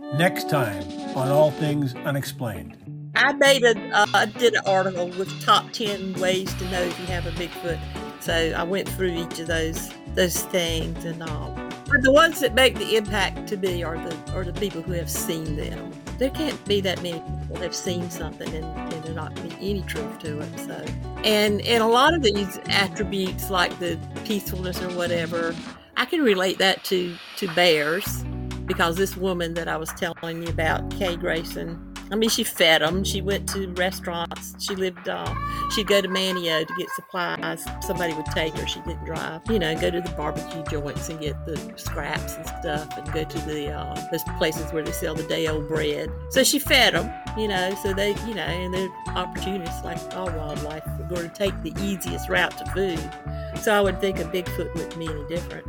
Next time on All Things Unexplained. I made a, uh, I did an article with top 10 ways to know if you have a Bigfoot. So I went through each of those those things and all. But the ones that make the impact to me are the are the people who have seen them. There can't be that many people that have seen something and, and there not be any truth to it. So and and a lot of these attributes like the peacefulness or whatever, I can relate that to to bears because this woman that I was telling you about, Kay Grayson, I mean, she fed them. She went to restaurants. She lived, uh, she'd go to Manteo to get supplies. Somebody would take her. She didn't drive. You know, go to the barbecue joints and get the scraps and stuff and go to the, uh, those places where they sell the day old bread. So she fed them, you know, so they, you know, and they're opportunists like all wildlife. We're going to take the easiest route to food. So I would think a Bigfoot wouldn't be any different.